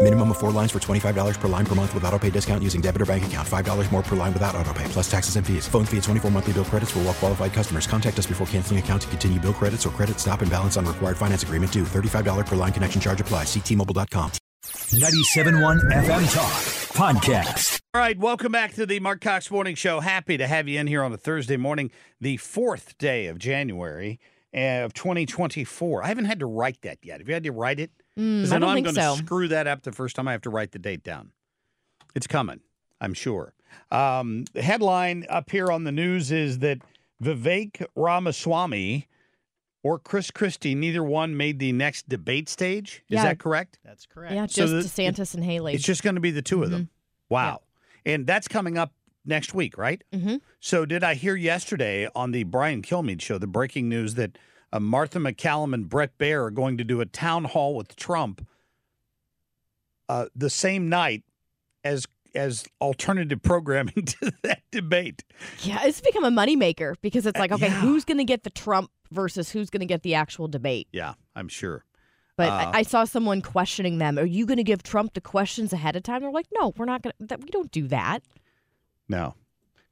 Minimum of four lines for $25 per line per month with auto pay discount using debit or bank account. $5 more per line without auto pay, plus taxes and fees. Phone fee at 24 monthly bill credits for all well qualified customers. Contact us before canceling account to continue bill credits or credit stop and balance on required finance agreement due. $35 per line connection charge apply. Ctmobile.com. 97.1 FM Talk Podcast. All right, welcome back to the Marc Cox Morning Show. Happy to have you in here on a Thursday morning, the fourth day of January uh, of 2024. I haven't had to write that yet. Have you had to write it? Because Mm, I I know don't I'm think going to so. screw that up the first time I have to write the date down. It's coming, I'm sure. Um, the headline up here on the news is that Vivek Ramaswamy or Chris Christie, neither one made the next debate stage. Is Yeah. that correct? That's correct. Yeah, So just the- DeSantis and Haley. It's just going to be the 2 of them. Wow. And that's coming up next week, right? hmm So, did I hear yesterday on the Brian Kilmeade show the breaking news that uh, Martha MacCallum and Bret Baier are going to do a town hall with Trump uh, the same night as as alternative programming to that debate? Yeah, it's become a moneymaker because it's Uh, like, okay, yeah. who's going to get the Trump versus who's going to get the actual debate? Yeah, I'm sure. But Uh, I, I saw someone questioning them. Are you going to give Trump the questions ahead of time? They're like, no, we're not going to. We don't do that. No,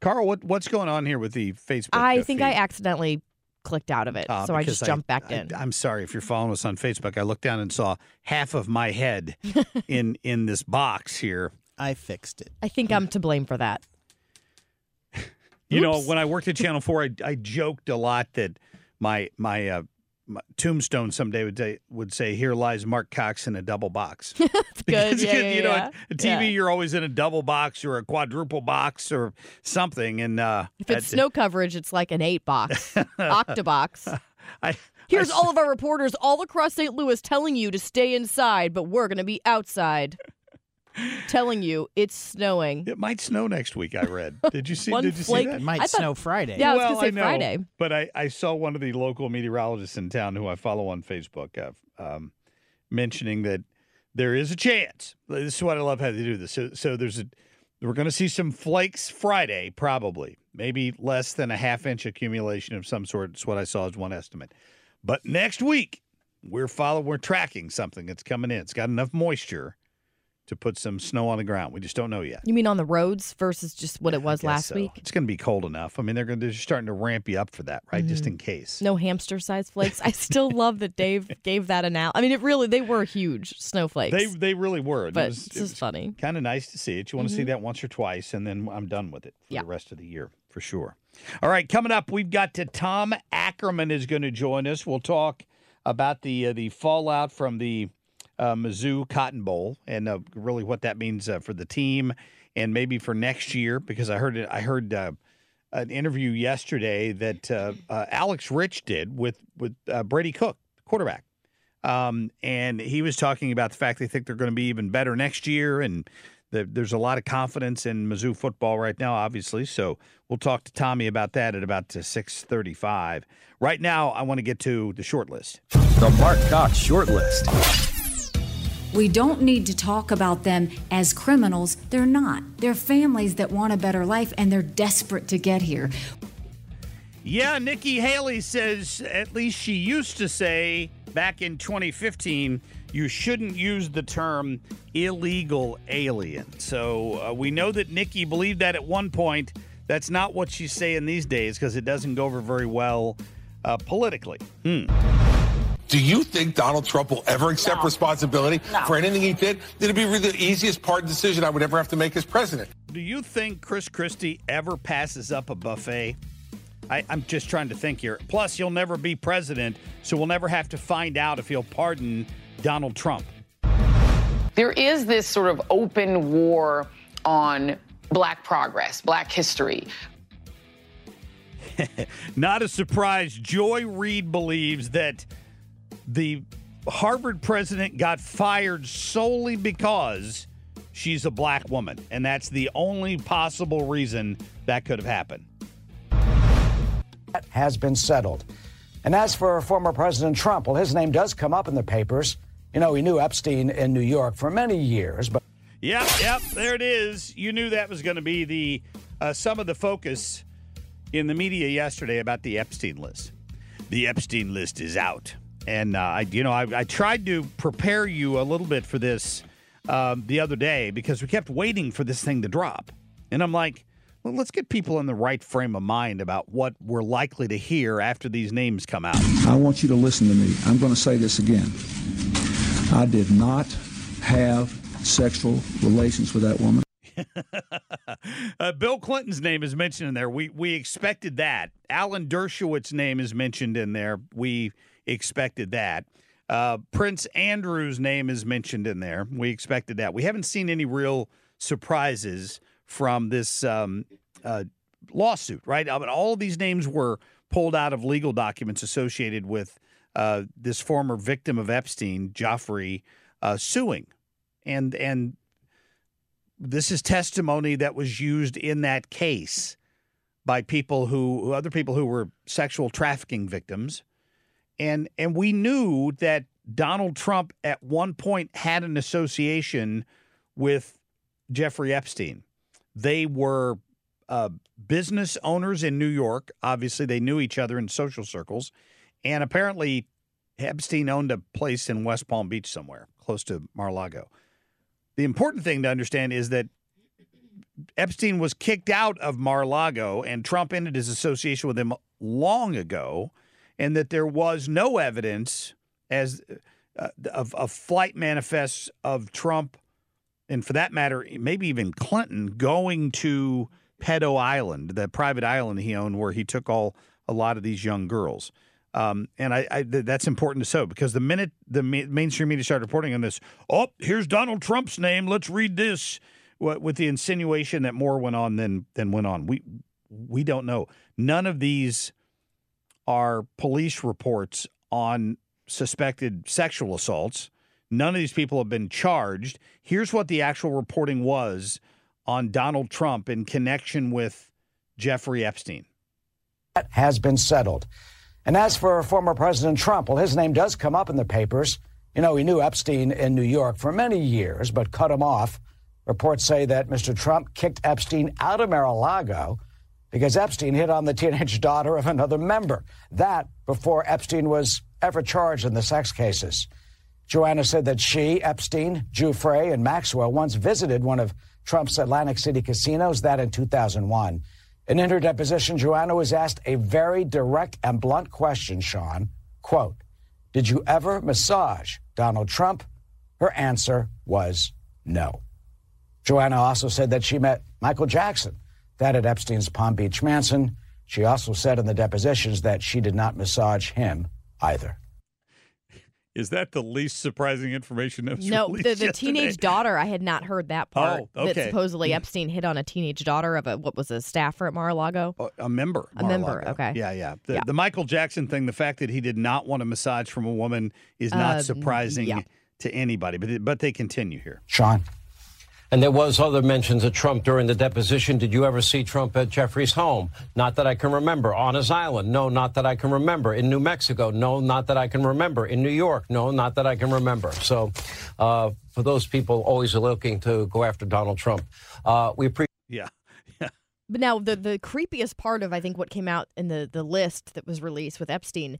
Carl, what what's going on here with the Facebook? I think feed? I accidentally clicked out of it, Uh, so I just jumped back in. I'm sorry if you're following us on Facebook. I looked down and saw half of my head in in this box here. I fixed it. I think I'm to blame for that. You know, when I worked at Channel Four, I, I joked a lot that my my, uh, my tombstone someday would say, would say, "Here lies Marc Cox in a double box." Because, Yeah, yeah, you know, yeah. TV, Yeah. you're always in a double box or a quadruple box or something. And uh, If it's snow coverage, it's like an eight box, octobox. I, Here's I, all of our reporters all across St. Louis telling you to stay inside, but we're going to be outside. telling you it's snowing. It might snow next week. I read. Did you see? One did you flake- see that? It might I thought- snow Friday. Yeah, I was well, gonna say know, Friday. But I, I saw one of the local meteorologists in town who I follow on Facebook uh, um, mentioning that there is a chance. This is what I love how they do this. So, so there's a we're going to see some flakes Friday, probably, maybe less than a half inch accumulation of some sort. It's what I saw as one estimate. But next week, we're following, we're tracking something that's coming in. It's got enough moisture to put some snow on the ground. We just don't know yet. You mean on the roads versus just what it was last so. week? It's going to be cold enough. I mean, they're going to, they're starting to ramp you up for that, right? Just in case. No hamster sized flakes. I still love that Dave gave that analogy. I mean, it really, they were huge snowflakes. They they really were. but it's just funny. kind of nice to see it. You want to see that once or twice, and then I'm done with it for Yeah. the rest of the year for sure. All right, coming up, we've got to Tom Ackerman is going to join us. We'll talk about the uh, the fallout from the uh, Mizzou Cotton Bowl and uh, really what that means uh, for the team and maybe for next year because I heard it. I heard. Uh, an interview yesterday that uh, uh, Alex Rich did with with Brady Cook, quarterback, um, and he was talking about the fact they think they're going to be even better next year, and the, there's a lot of confidence in Mizzou football right now, obviously. So we'll talk to Tommy about that at about six thirty-five. Right now, I want to get to the short list. The Marc Cox Short List. We don't need to talk about them as criminals. They're not. They're families that want a better life and they're desperate to get here. Yeah, Nikki Haley says, at least she used to say back in 2015, you shouldn't use the term illegal alien. So uh, we know that Nikki believed that at one point. That's not what she's saying these days because it doesn't go over very well uh, politically. Hmm. Do you think Donald Trump will ever accept responsibility for anything he did? It'd be really the easiest pardon decision I would ever have to make as president. Do you think Chris Christie ever passes up a buffet? I, I'm just trying to think here. Plus, he'll never be president, so we'll never have to find out if he'll pardon Donald Trump. There is this sort of open war on black progress, black history. Not a surprise. Joy Reid believes that the Harvard president got fired solely because she's a black woman. And that's the only possible reason that could have happened. That has been settled. And as for former President Trump, well, his name does come up in the papers. You know, he knew Epstein in New York for many years, but. Yep, yep, there it is. You knew that was going to be the uh, some of the focus in the media yesterday about the Epstein list. The Epstein list is out, and uh, I, you know, I, I, tried to prepare you a little bit for this um, the other day because we kept waiting for this thing to drop, and I'm like, well, let's get people in the right frame of mind about what we're likely to hear after these names come out. I want you to listen to me. I'm going to say this again. I did not have sexual relations with that woman. uh, Bill Clinton's name is mentioned in there. We we expected that. Alan Dershowitz's name is mentioned in there. We expected that. Uh, Prince Andrew's name is mentioned in there. We expected that. We haven't seen any real surprises from this um, uh, lawsuit, right? I mean, all of these names were pulled out of legal documents associated with uh, this former victim of Epstein, Jeffrey, uh, suing, and and this is testimony that was used in that case by people who other people who were sexual trafficking victims, and and we knew that Donald Trump at one point had an association with Jeffrey Epstein. They were uh, business owners in New York. Obviously, they knew each other in social circles. And apparently, Epstein owned a place in West Palm Beach somewhere close to Mar a Lago. The important thing to understand is that Epstein was kicked out of Mar a Lago and Trump ended his association with him long ago, and that there was no evidence as uh, of, of flight manifests of Trump, and for that matter, maybe even Clinton going to Pedo Island, the private island he owned where he took all a lot of these young girls. Um, and I, I, that's important to so because the minute the mainstream media started reporting on this, oh, here's Donald Trump's name. Let's read this with the insinuation that more went on than than went on. We we don't know. None of these are police reports on suspected sexual assaults. None of these people have been charged. Here's what the actual reporting was on Donald Trump in connection with Jeffrey Epstein. That has been settled. And as for former President Trump, well, his name does come up in the papers. You know, he knew Epstein in New York for many years, but cut him off. Reports say that Mr. Trump kicked Epstein out of Mar-a-Lago because Epstein hit on the teenage daughter of another member. That before Epstein was ever charged in the sex cases. Joanna said that she, Epstein, Giuffre, and Maxwell once visited one of Trump's Atlantic City casinos, that in 2001. And in her deposition, Joanna was asked a very direct and blunt question, Sean. Quote, Did you ever massage Donald Trump? Her answer was no. Joanna also said that she met Michael Jackson, that at Epstein's Palm Beach Mansion. She also said in the depositions that she did not massage him either. Is that the least surprising information that was No, the, the teenage daughter, I had not heard that part. Oh, okay. That supposedly Epstein hit on a teenage daughter of a, what was a staffer at Mar-a-Lago? A member. A member, Mar-a-Lago. okay. Yeah, yeah. The, Yeah. the Michael Jackson thing, the fact that he did not want a massage from a woman is not Um, surprising yeah. to anybody. But but they continue here. Sean. And there was other mentions of Trump during the deposition. Did you ever see Trump at Jeffrey's home? Not that I can remember. On his island? No, not that I can remember. In New Mexico? No, not that I can remember. In New York? No, not that I can remember. So, uh, for those people always looking to go after Donald Trump, uh, we appreciate. Yeah. Yeah. But now the the creepiest part of I think what came out in the the list that was released with Epstein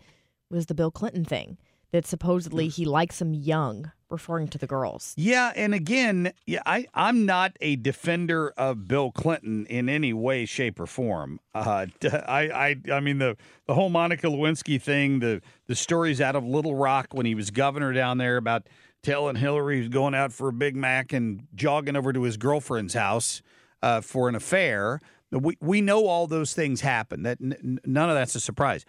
was the Bill Clinton thing. That supposedly he likes them young, referring to the girls. Yeah, and again, yeah, I I'm not a defender of Bill Clinton in any way, shape, or form. Uh, I I I mean the the whole Monica Lewinsky thing, the the stories out of Little Rock when he was governor down there about telling Hillary he was going out for a Big Mac and jogging over to his girlfriend's house uh, for an affair. We we know all those things happen. That n- none of that's a surprise.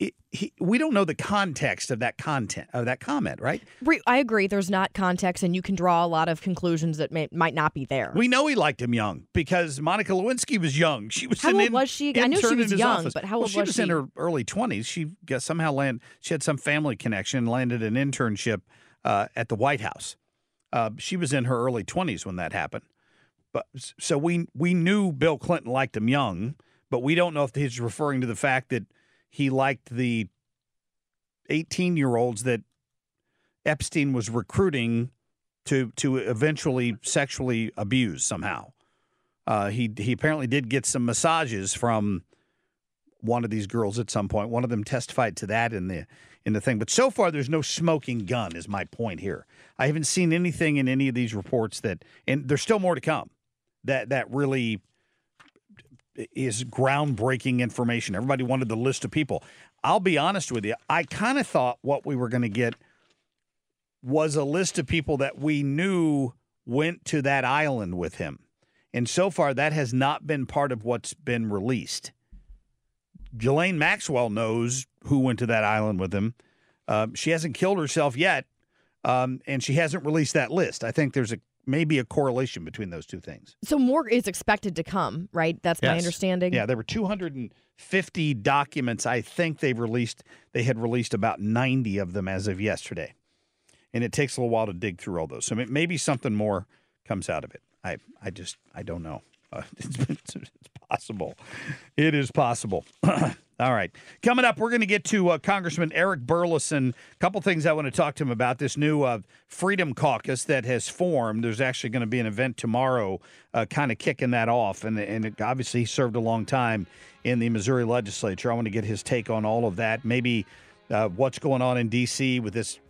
It, he, we don't know the context of that content of that comment, right? I agree. There's not context, and you can draw a lot of conclusions that may, might not be there. We know he liked him young because Monica Lewinsky was young. She was how an old in, was she? I knew she was young, office. but how well, old she was was she? in her early twenties. She got somehow land. She had some family connection, landed an internship uh, at the White House. Uh, she was in her early twenties when that happened. But so we we knew Bill Clinton liked him young, but we don't know if he's referring to the fact that he liked the 18 year olds that Epstein was recruiting to to eventually sexually abuse somehow. Uh, he he apparently did get some massages from one of these girls at some point. One of them testified to that in the in the thing. But so far, there's no smoking gun. Is my point here. I haven't seen anything in any of these reports that, and there's still more to come. That that really is groundbreaking information. Everybody wanted the list of people. I'll be honest with you. I kind of thought what we were going to get was a list of people that we knew went to that island with him. And so far, that has not been part of what's been released. Ghislaine Maxwell knows who went to that island with him. Um, she hasn't killed herself yet, um, and she hasn't released that list. I think there's a maybe a correlation between those two things. So more is expected to come, right? That's my understanding. Yeah, there were 250 documents. I think they've released. They had released about 90 of them as of yesterday, and it takes a little while to dig through all those. So maybe something more comes out of it. I I just I don't know. It's, it's, possible. It is possible. All right. Coming up, we're going to get to uh, Congressman Eric Burlison. A couple things I want to talk to him about. This new uh, Freedom Caucus that has formed. There's actually going to be an event tomorrow, uh, kind of kicking that off. And, and obviously, he served a long time in the Missouri legislature. I want to get his take on all of that. Maybe uh, what's going on in D.C. with this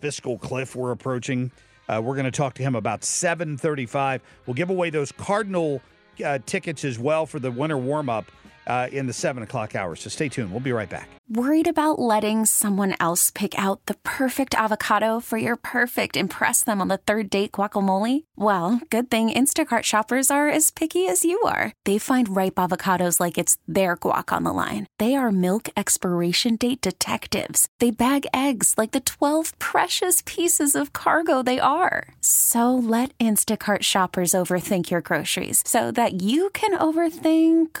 fiscal cliff we're approaching. Uh, we're going to talk to him about 7:35. We'll give away those Cardinal uh, tickets as well for the winter warm up uh, in the seven o'clock hour. So stay tuned. We'll be right back. Worried about letting someone else pick out the perfect avocado for your perfect impress them on the third date guacamole? Well, good thing Instacart shoppers are as picky as you are. They find ripe avocados like it's their guac on the line. They are milk expiration date detectives. They bag eggs like the 12 precious pieces of cargo they are. So let Instacart shoppers overthink your groceries so that you can overthink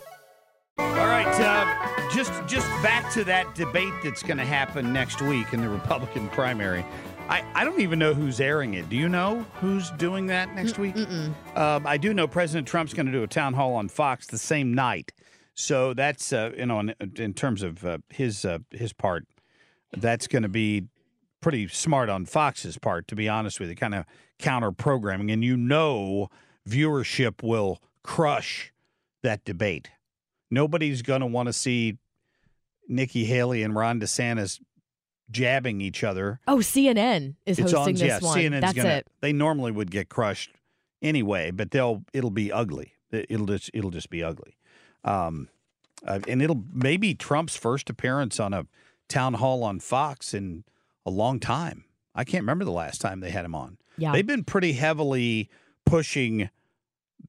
All right, uh, just just back to that debate that's going to happen next week in the Republican primary. I, I don't even know who's airing it. Do you know who's doing that next week? Um, I do know President Trump's going to do a town hall on Fox the same night. So that's uh, you know in, in terms of uh, his uh, his part, that's going to be pretty smart on Fox's part, to be honest with you, kind of counter programming, and you know viewership will crush that debate. Nobody's going to want to see Nikki Haley and Ron DeSantis jabbing each other. Oh, CNN is It's hosting on, this yeah, one. CNN's That's gonna, it. They normally would get crushed anyway, but they'll it'll be ugly. It- It'll just it'll just be ugly. Um, uh, and it'll maybe Trump's first appearance on a town hall on Fox in a long time. I can't remember the last time they had him on. Yeah. They've been pretty heavily pushing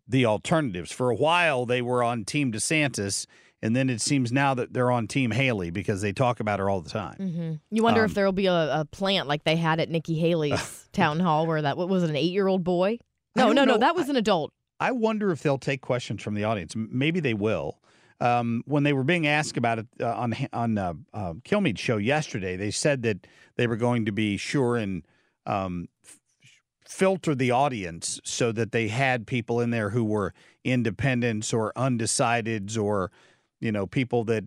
the alternatives. For a while, they were on Team DeSantis, and then it seems now that they're on Team Haley because they talk about her all the time. hmm You wonder Um, if there will be a, a plant like they had at Nikki Haley's town hall, where that what was it, an eight-year-old boy? I No, don't no, no, that was an adult. I wonder if they'll take questions from the audience. Maybe they will. Um, when they were being asked about it uh, on on uh, uh, Kilmeade's show yesterday, they said that they were going to be sure and um, f- filter the audience so that they had people in there who were independents or undecideds or you know people that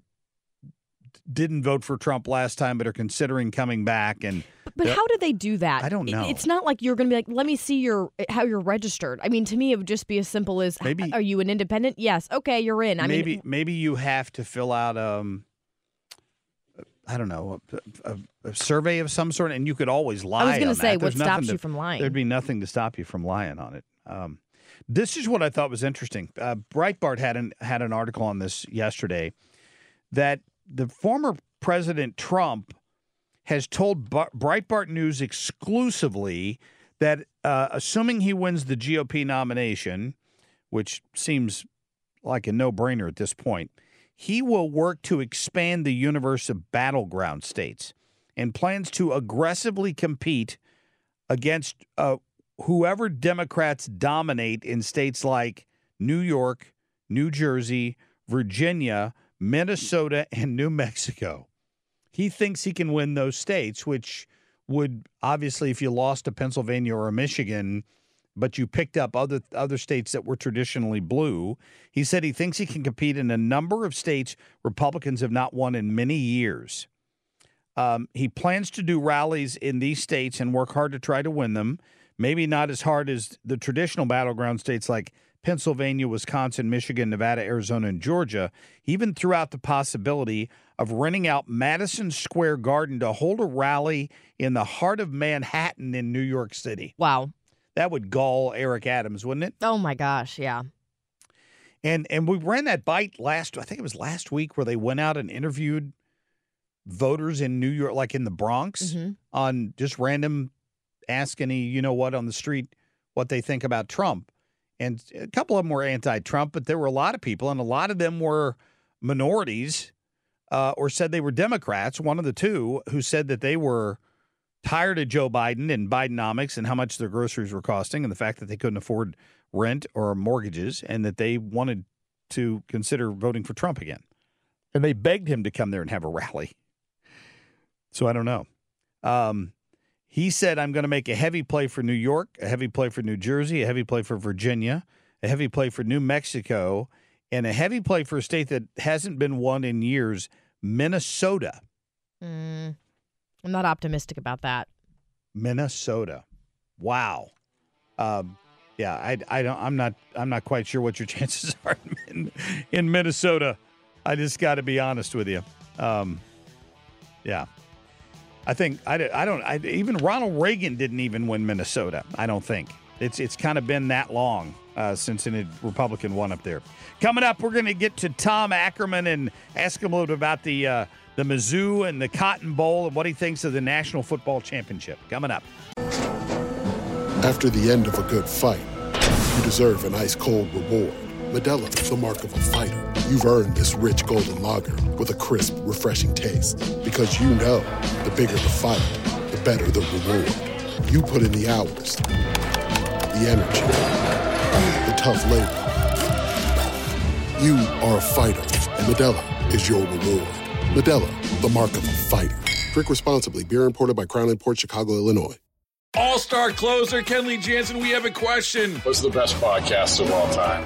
didn't vote for Trump last time but are considering coming back and But how do they do that? I don't know. It's not like you're going to be like, let me see your how you're registered. I mean, to me, it would just be as simple as, Maybe- are you an independent? Yes. Okay, you're in. I maybe mean, maybe you have to fill out um I don't know a, a, a survey of some sort, and you could always lie. I was gonna say, what stops to- you from lying? There'd be nothing to stop you from lying on it. Um, this is what I thought was interesting. Uh, Breitbart had an had an article on this yesterday that the former President Trump has told Bar- Breitbart News exclusively that uh, assuming he wins the GOP nomination, which seems like a no brainer at this point, he will work to expand the universe of battleground states and plans to aggressively compete against uh, whoever Democrats dominate in states like New York, New Jersey, Virginia, Minnesota, and New Mexico. He thinks he can win those states, which would obviously, if you lost to Pennsylvania or Michigan, but you picked up other other states that were traditionally blue. He said he thinks he can compete in a number of states Republicans have not won in many years. Um, he plans to do rallies in these states and work hard to try to win them. Maybe not as hard as the traditional battleground states like Pennsylvania, Wisconsin, Michigan, Nevada, Arizona, and Georgia. He even threw out the possibility of renting out Madison Square Garden to hold a rally in the heart of Manhattan in New York City. Wow. That would gall Eric Adams, wouldn't it? oh my gosh, yeah. And and we ran that bite last I think it was last week where they went out and interviewed voters in New York like in the Bronx Mhm. on just random ask any you know what on the street what they think about Trump. And a couple of them were anti-Trump, but there were a lot of people and a lot of them were minorities uh, or said they were Democrats, one of the two who said that they were tired of Joe Biden and Bidenomics and how much their groceries were costing and the fact that they couldn't afford rent or mortgages and that they wanted to consider voting for Trump again. And they begged him to come there and have a rally. So I don't know. Um, he said, I'm going to make a heavy play for New York, a heavy play for New Jersey, a heavy play for Virginia, a heavy play for New Mexico, and a heavy play for a state that hasn't been won in years, Minnesota. Mm, I'm not optimistic about that. Minnesota. Wow. Um, yeah, I, I don't. I'm not. I'm not quite sure what your chances are in, in Minnesota. I just got to be honest with you. Um, yeah, I think I, I don't. I, even Ronald Reagan didn't even win Minnesota. I don't think it's it's kind of been that long uh, since a Republican won up there. Coming up, we're going to get to Tom Ackerman and ask him a little bit about the uh, the Mizzou and the Cotton Bowl and what he thinks of the National Football Championship. Coming up. After the end of a good fight, you deserve an ice cold reward. Modelo is the mark of a fighter. You've earned this rich golden lager with a crisp, refreshing taste. Because you know the bigger the fight, the better the reward. You put in the hours, the energy, the tough labor. You are a fighter, and Modelo is your reward. Modelo, the mark of a fighter. Drink responsibly. Beer imported by Crown Port Chicago, Illinois. All star closer Kenley Jansen, we have a question. What's the best podcast of all time?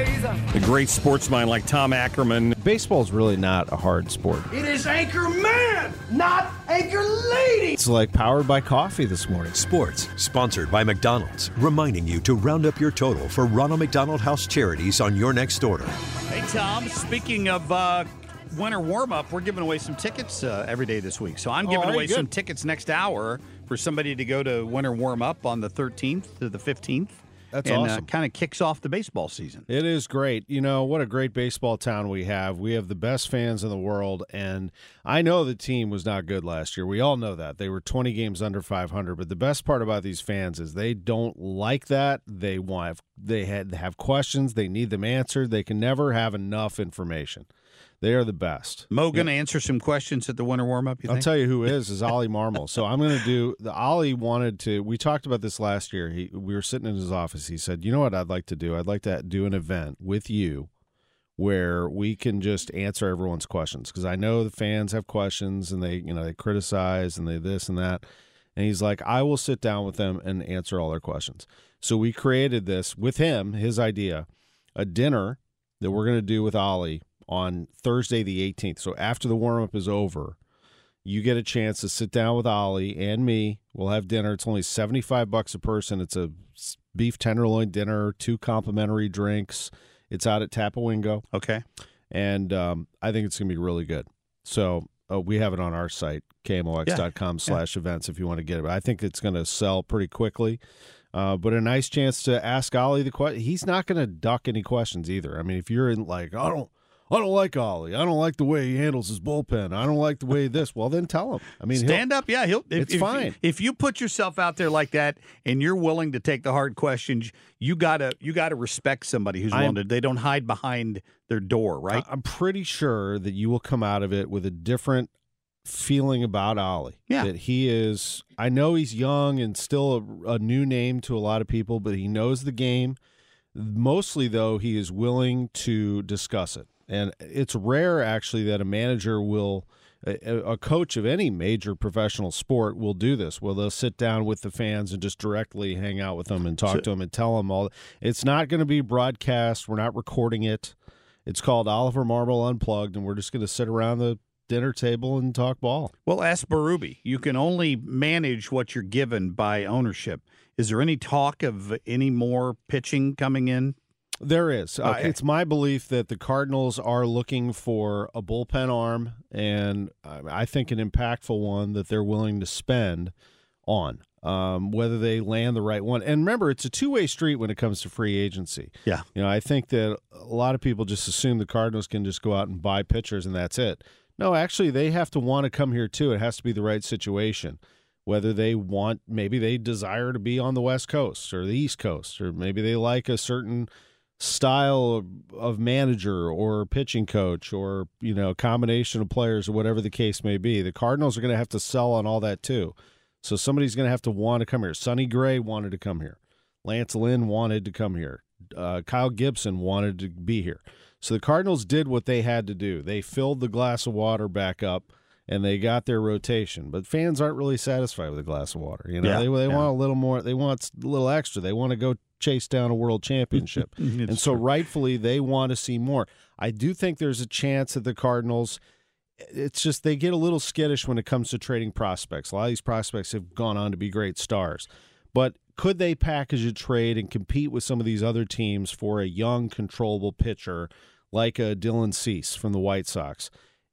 A great sports mind like Tom Ackerman. Baseball's really not a hard sport. It is Anchor Man, not Anchor Lady. It's like powered by coffee this morning. Sports, sponsored by McDonald's, reminding you to round up your total for Ronald McDonald House charities on your next order. Hey, Tom, speaking of uh, winter warm up, we're giving away some tickets uh, every day this week. So I'm Oh, giving all right, away good. some tickets next hour for somebody to go to winter warm up on the 13th to the 15th. That's and, awesome. Uh, kind of kicks off the baseball season. It is great. You know, what a great baseball town we have. We have the best fans in the world. And I know the team was not good last year. We all know that. They were 20 games under 500. But the best part about these fans is they don't like that. They want, they had have questions. They need them answered. They can never have enough information. They are the best. Mo going to answer some questions at the winter warm up, you I'll think? tell you who is is Ollie Marmol. So I'm going to do the Ollie wanted to. We talked about this last year. He we were sitting in his office. He said, "You know what I'd like to do? I'd like to do an event with you where we can just answer everyone's questions because I know the fans have questions and they you know they criticize and they this and that." And he's like, "I will sit down with them and answer all their questions." So we created this with him, his idea, a dinner that we're going to do with Ollie on Thursday the 18th. So after the warm up is over, you get a chance to sit down with Ollie and me. We'll have dinner. It's only 75 bucks a person. It's a beef tenderloin dinner, two complimentary drinks. It's out at Tapawingo. Okay. And um, I think it's going to be really good. So uh, we have it on our site, kmox.com slash events if you want to get it. But I think it's going to sell pretty quickly. Uh, but a nice chance to ask Ollie the question. He's not going to duck any questions either. I mean, if you're in like, I don't, I don't like Ollie. I don't like the way he handles his bullpen. I don't like the way this. Well, then tell him. I mean, stand up. Yeah, he'll. If, It's if- fine. if you put yourself out there like that and you're willing to take the hard questions. You gotta you gotta respect somebody who's willing to. They don't hide behind their door, right? I'm pretty sure that you will come out of it with a different feeling about Ollie. Yeah. That he is, I know he's young and still a, a new name to a lot of people, but he knows the game. Mostly, though, he is willing to discuss it. And it's rare, actually, that a manager will, a, a coach of any major professional sport will do this. Well, they'll sit down with the fans and just directly hang out with them and talk So- to them and tell them all. It's not going to be broadcast. We're not recording it. It's called Oliver Marmol Unplugged, and we're just going to sit around the dinner table and talk ball. Well, ask Barubi. You can only manage what you're given by ownership. Is there any talk of any more pitching coming in? There is. Uh, it's my belief that the Cardinals are looking for a bullpen arm, and I I think an impactful one that they're willing to spend on. Um, whether they land the right one, and remember, it's a two-way street when it comes to free agency. Yeah, you know, I think that a lot of people just assume the Cardinals can just go out and buy pitchers and that's it. No, actually, they have to want to come here too. It has to be the right situation. Whether they want, maybe they desire to be on the West Coast or the East Coast, or maybe they like a certain style of, manager or pitching coach or you know combination of players or whatever the case may be. The Cardinals are going to have to sell on all that too. So somebody's going to have to want to come here. Sonny Gray wanted to come here. Lance Lynn wanted to come here. Uh, Kyle Gibson wanted to be here. So the Cardinals did what they had to do. They filled the glass of water back up and they got their rotation. But fans aren't really satisfied with a glass of water. You know, Yeah, they, they yeah. want a little more. They want a little extra. They want to go chase down a world championship. and so rightfully they want to see more. I do think there's a chance that the Cardinals it's just they get a little skittish when it comes to trading prospects. A lot of these prospects have gone on to be great stars. But could they package a trade and compete with some of these other teams for a young, controllable pitcher like a Dylan Cease from the White Sox?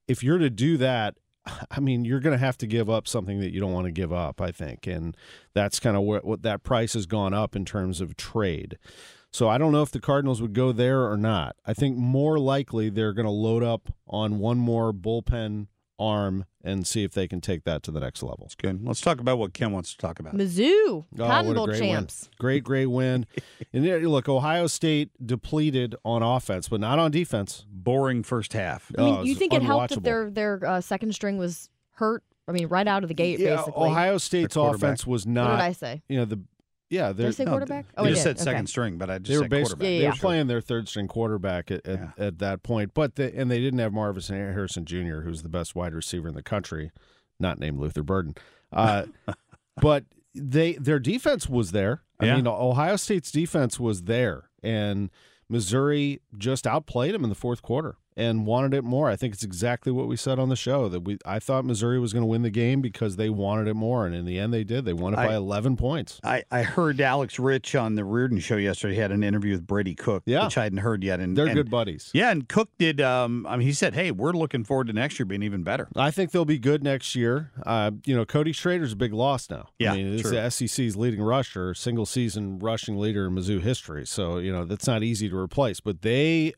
If you're to do that, I mean, you're going to have to give up something that you don't want to give up, I think. And that's kind of what, what that price has gone up in terms of trade. So I don't know if the Cardinals would go there or not. I think more likely they're going to load up on one more bullpen arm and see if they can take that to the next level. Good. Let's talk about what Ken wants to talk about. Mizzou, Oh, Cotton what Bowl great champs. Win. Great, great win. and yeah, look, Ohio State depleted on offense, but not on defense. Boring first half. I mean, Oh, you it's think it helped that their their uh, second string was hurt? I mean, right out of the gate, yeah, basically. Ohio State's offense was not. What did I say? You know the yeah. Did I they're- say no, quarterback? they- Oh, you I just did. said second Okay. string, but I just they were said basically quarterback. Yeah, they yeah. were playing their third string quarterback at, at, at that point, but the, and they didn't have Marvin Harrison Jr., who's the best wide receiver in the country, not named Luther Burden. Uh, but they their defense was there. I Yeah. mean, Ohio State's defense was there, and Missouri just outplayed them in the fourth quarter and wanted it more. I think it's exactly what we said on the show that we I thought Missouri was going to win the game because they wanted it more, and in the end they did. They won it I- by 11 points. I, I heard Alex Rich on the Reardon show yesterday. He had an interview with Brady Cook, Yeah. which I hadn't heard yet. And They're and- good buddies. Yeah, and Cook did. Um, I mean, he said, "Hey, we're looking forward to next year being even better." I think they'll be good next year. Uh, you know, Cody Schrader's a big loss now. Yeah, I mean, it's the SEC's leading rusher, single season rushing leader in Mizzou history. So, you know, that's not easy to replace. But they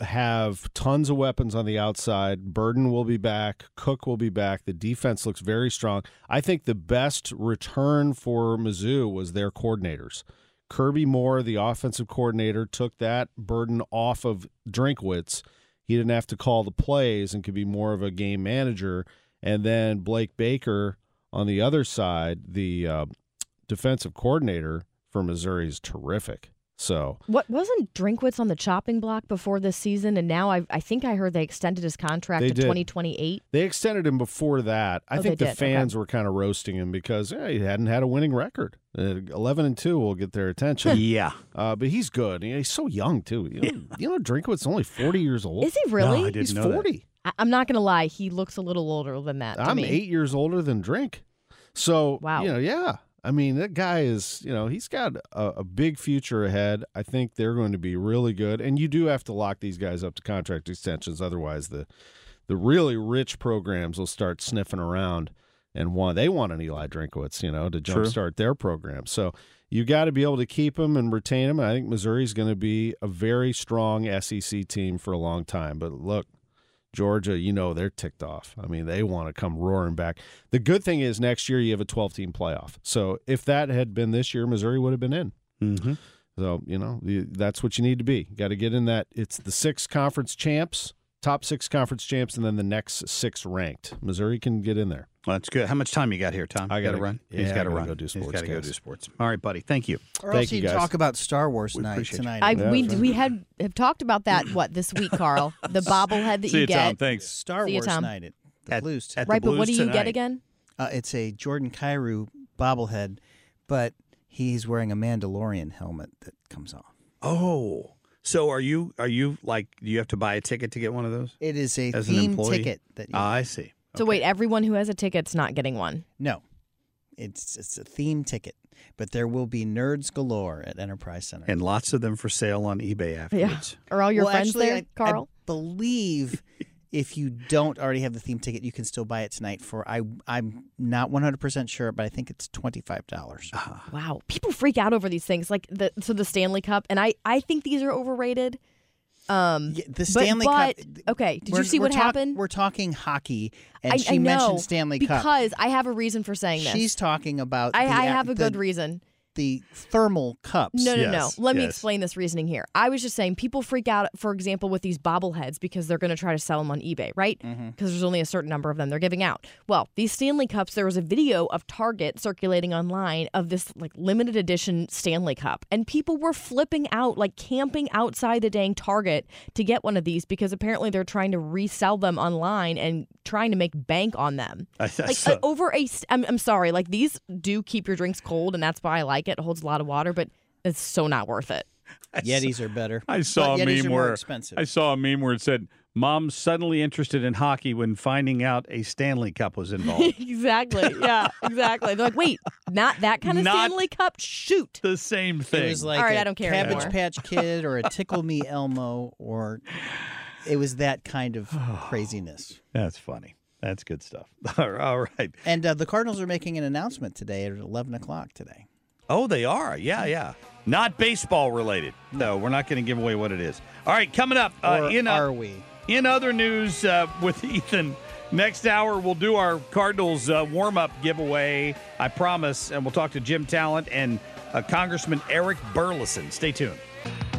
have tons of weapons on the outside. Burden will be back. Cook will be back. The defense looks very strong. I think the best return for Mizzou was their coordinators. Kirby Moore, the offensive coordinator, took that burden off of Drinkwitz. He didn't have to call the plays and could be more of a game manager. And then Blake Baker on the other side, the uh, defensive coordinator for Missouri, is terrific. So What wasn't Drinkwitz on the chopping block before this season, and now I I think I heard they extended his contract They to 2028. they extended him before that. I Oh, think the did. Okay. fans were kind of roasting him because eh, he hadn't had a winning record. Uh, Eleven and two will get their attention. yeah, uh, but he's good. You know, he's so young too. You know, you know Drinkwitz is only forty years old. Is he really? No, I didn't He's know that. forty. I, I'm not gonna lie, he looks a little older than that. to I'm me. eight years older than Drink. So Wow. you know, yeah. I mean, that guy is, you know, he's got a, a big future ahead. I think they're going to be really good, and you do have to lock these guys up to contract extensions. Otherwise, the the really rich programs will start sniffing around and want they want an Eli Drinkwitz, you know, to jumpstart their program. So you got to be able to keep them and retain them. And I think Missouri's going to be a very strong SEC team for a long time. But look, Georgia, you know they're ticked off. I mean, they want to come roaring back. The good thing is next year you have a 12 team playoff. So if that had been this year, Missouri would have been in. Mm-hmm. So, you know, that's what you need to be. Got to get in that. It's the six conference champs, top six conference champs, and then the next six ranked. Missouri can get in there. Well, that's good. How much time you got here, Tom? I You gotta gotta- run. yeah, He's I got to gotta run. go do He's sports, got to go do sports. All right, buddy. Thank you. Or Thank else you, you guys. talk about Star Wars We night tonight. I Yeah, we right. we had have talked about that what this week, Carl? The bobblehead that See you you, get. Tom. Thanks. Star See you, Wars Tom. night at the At- Blues. at the right, but what do Blues you get again? Uh, it's a Jordan Kyrou bobblehead, but he's wearing a Mandalorian helmet that comes off. Oh, so are you? Are you like? Do you have to buy a ticket to get one of those? It is a As theme ticket that you. Ah, I see. So wait, everyone who has a ticket's not getting one. no, it's it's a theme ticket, but there will be nerds galore at Enterprise Center. And lots of them for sale on eBay afterwards. Are all your Well, friends actually, there, I, I Carl? believe if you don't already have the theme ticket, you can still buy it tonight for I I'm not 100 percent sure, but I think it's twenty five dollars. Uh-huh. Wow, people freak out over these things, like the so the Stanley Cup, and I I think these are overrated. Um, the Stanley but, Cup. Okay, did you see what talk- happened? We're talking hockey, and I, she I know, mentioned Stanley Cup. because I have a reason for saying this. She's talking about. I, the, I have a good the- reason. The thermal cups. No, no, Yes, no. Let me explain this reasoning here. I was just saying people freak out, for example, with these bobbleheads because they're going to try to sell them on eBay, right? Because Mm-hmm. there's only a certain number of them they're giving out. Well, these Stanley Cups, there was a video of Target circulating online of this like limited edition Stanley Cup, and people were flipping out, like camping outside the dang Target to get one of these because apparently they're trying to resell them online and trying to make bank on them. I- I like saw- uh, over a, st- I'm, I'm sorry, like these do keep your drinks cold, and that's why I like it. It holds a lot of water, but it's so not worth it. Yetis are better. I saw but a Yetis meme where expensive. I saw a meme where it said, "Mom suddenly interested in hockey when finding out a Stanley Cup was involved." exactly. Yeah, exactly. They're like, wait, not that kind of Not- Stanley Cup? Shoot. the same thing. It was like All right, a I don't care Cabbage anymore. Patch Kid or a Tickle Me Elmo or it was that kind of craziness. That's funny. That's good stuff. All right. And uh, the Cardinals are making an announcement today at 11 o'clock today. Oh, they are. Yeah, yeah. Not baseball related. No, we're not going to give away what it is. All right, coming up uh, in uh, are we? in other news uh, with Ethan Next hour, we'll do our Cardinals uh, warm up giveaway, I promise, and we'll talk to Jim Talent and uh, Congressman Eric Burlison. Stay tuned.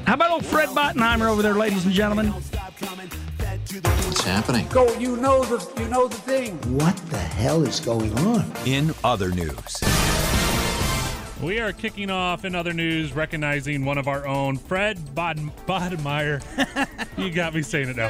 How about old Fred Bottenheimer over there, ladies and gentlemen? What's happening? Go, you know the you know the thing. What the hell is going on? In other news. We are kicking off in other news, recognizing one of our own, Fred Boden- Bodemeyer. you got me saying it now.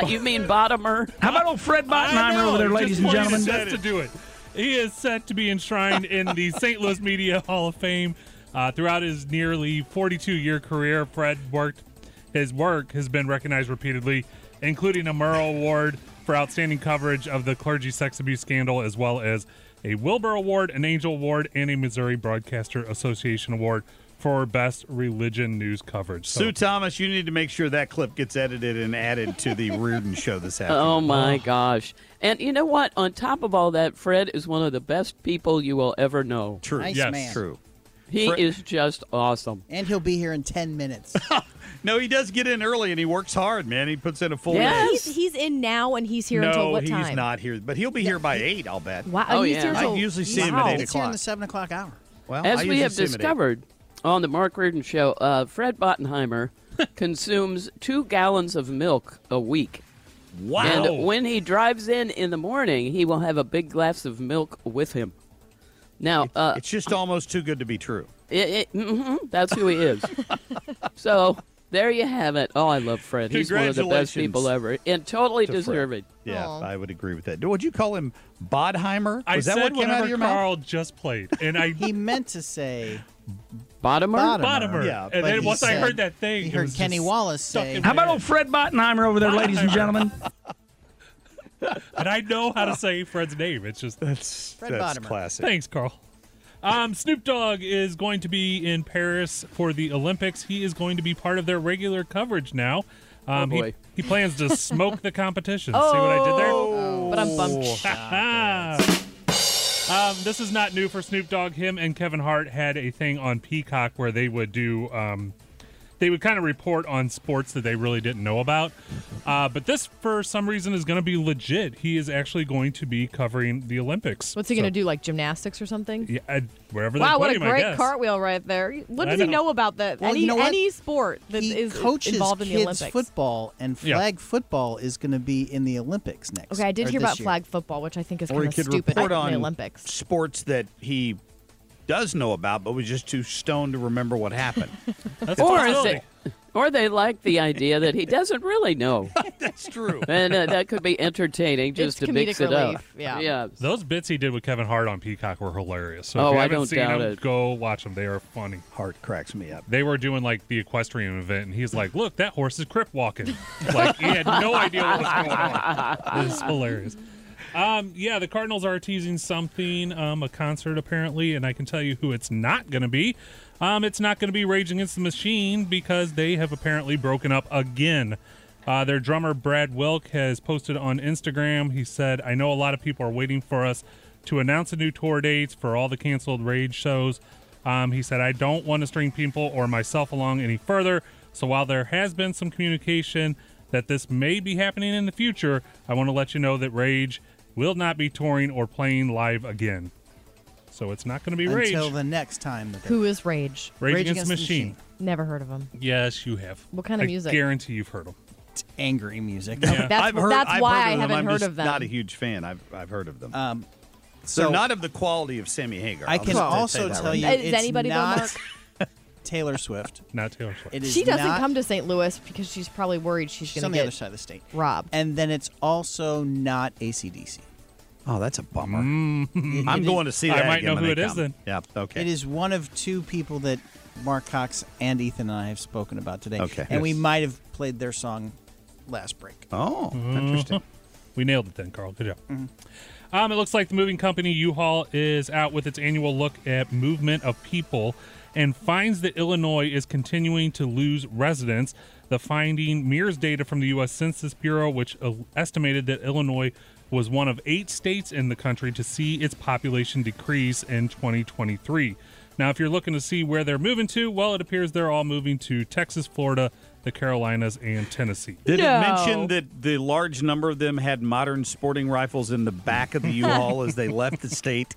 you mean Bottomer? How about old Fred I Bottenheimer over there, just ladies and wanted gentlemen? set to do it. He is set to be enshrined in the St. Louis Media Hall of Fame. Uh, throughout his nearly 42-year career, Fred worked. His work has been recognized repeatedly, including a Murrow Award for outstanding coverage of the clergy sex abuse scandal, as well as a Wilbur Award, an Angel Award, and a Missouri Broadcaster Association Award for best religion news coverage. So- Sue Thomas, you need to make sure that clip gets edited and added to the Reardon show this oh, afternoon. Oh my gosh. And you know what? On top of all that, Fred is one of the best people you will ever know. True. Nice Yes. man. True. He Fred- is just awesome. And he'll be here in 10 minutes. No, he does get in early and he works hard, man. He puts in a full Yeah, day. he's, he's in now and he's here no, until what time? he's not here, but he'll be here by eight. I'll bet. Wow, Oh, he's yeah. here I usually see him Wow. at eight It's here in the 7 o'clock hour. Well, I As we have see him at eight. discovered on the Mark Reardon show, uh, Fred Bottenheimer consumes two gallons of milk a week. Wow. And when he drives in in the morning, he will have a big glass of milk with him. Now, uh, It's just almost too good to be true. it, it, mhm, that's who he is. so there you have it. Oh, I love Fred. He's one of the best people ever, and totally to Fred. deserving. Yeah, I would agree with that. Would you call him Bodheimer? I that said what came out whatever of your mouth? Carl just played, and I He meant to say Bottomer. Bottomer. Yeah, and but then he once I heard that thing, he it heard was Kenny just Wallace stuck say- in How about old Fred Bottenheimer over there, ladies and gentlemen? And I know how to say Fred's name. It's just that's Fred that's Bottomer. classic. Thanks, Carl. Um, Snoop Dogg is going to be in Paris for the Olympics. He is going to be part of their regular coverage now. Um, Oh, he- boy. He, plans to smoke the competition. See what I did there? Oh, but I'm bummed. um, this is not new for Snoop Dogg. Him and Kevin Hart had a thing on Peacock where they would do. Um, they would kind of report on sports that they really didn't know about. Uh, but this, for some reason, is going to be legit. He is actually going to be covering the Olympics. What's he So- going to do? Like gymnastics or something? Yeah, uh, wherever Wow, put what a him, I great cartwheel right there. What I does he know. know about that? Well, any you know any sport that he is coaches involved in the Olympics. football, and Yeah. flag football is going to be in the Olympics next. Okay, I did hear about year. flag football, which I think is kind of stupid report on the Olympics. sports that he does know about, but was just too stoned to remember what happened. That's Or, is it, or they like the idea that he doesn't really know. That's true. And uh, that could be entertaining just It's to mix comedic it up. yeah. Yeah. Those bits he did with Kevin Hart on Peacock were hilarious. So Oh, if you I haven't don't seen doubt them, it. go watch them. They are funny. Hart cracks me up. They were doing like the equestrian event, and he's like, "Look, that horse is crip walking." like he had no idea what was going on. It's hilarious. Um, yeah, the Cardinals are teasing something, um, a concert apparently, and I can tell you who it's not going to be. Um, it's not going to be Rage Against the Machine because they have apparently broken up again. Uh, their drummer Brad Wilk has posted on Instagram. He said, "I know a lot of people are waiting for us to announce a new tour dates for all the canceled Rage shows." Um, he said, "I don't want to string people or myself along any further. So while there has been some communication that this may be happening in the future, I want to let you know that Rage will not be touring or playing live again. So it's not going to be Rage. until the next time. That they- Who is Rage? Rage, Against, the Machine. Never heard of them. Yes, you have. What kind of I music? guarantee you've heard them. It's angry music. Yeah. That's- I've heard, that's I've why heard I of them. haven't I'm heard just of them. Not a huge fan. I've I've heard of them. Um, They're so not of the quality of Sammy Hagar. I I'll can also tell right you. Is it's anybody though, not Marc? Taylor Swift. Not Taylor Swift. It is She doesn't not- come to St. Louis because she's probably worried she's She's going on to the get other side of the state. robbed. And then it's also not ACDC. Oh, that's a bummer. Mm. I'm It going to is- see I that. might again know when who they it is come. then. Yeah. Okay. It is one of two people that Marc Cox and Ethan and I have spoken about today. Okay. And we Yes. might have played their song last break. Oh, interesting. We nailed it then, Carl. Good job. Mm-hmm. Um, it looks like the moving company U-Haul is out with its annual look at movement of people and finds that Illinois is continuing to lose residents. The finding mirrors data from the U.S. Census Bureau, which uh, estimated that Illinois was one of eight states in the country to see its population decrease in 2023. Now, if you're looking to see where they're moving to, well, it appears they're all moving to Texas, Florida, the Carolinas, and Tennessee. Did it mention that the large number of them had modern sporting rifles in the back of the U-Haul as they left the state?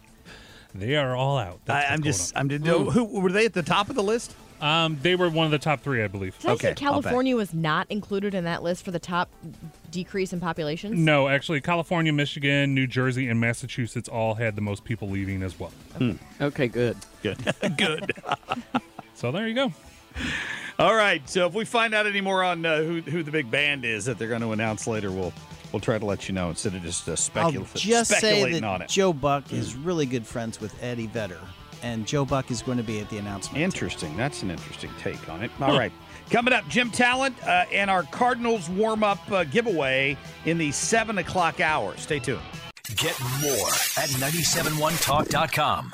They are all out. That's I, I'm just, going I'm just, no, who were they at the top of the list? Um, they were one of the top three, I believe. Did I say California was not included in that list for the top decrease in populations? No, actually, California, Michigan, New Jersey, and Massachusetts all had the most people leaving as well. Okay, good. Good. good. So there you go. All right. So if we find out any more on uh, who who the big band is that they're going to announce later, we'll we'll try to let you know instead of just uh, I'll speculating, just say that on it. Joe Buck is really good friends with Eddie Vedder, and Joe Buck is going to be at the announcement. Interesting. That's an interesting take on it. All right. Coming up, Jim Talent uh, and our Cardinals warm up uh, giveaway in the seven o'clock hour. Stay tuned. Get more at 971talk.com.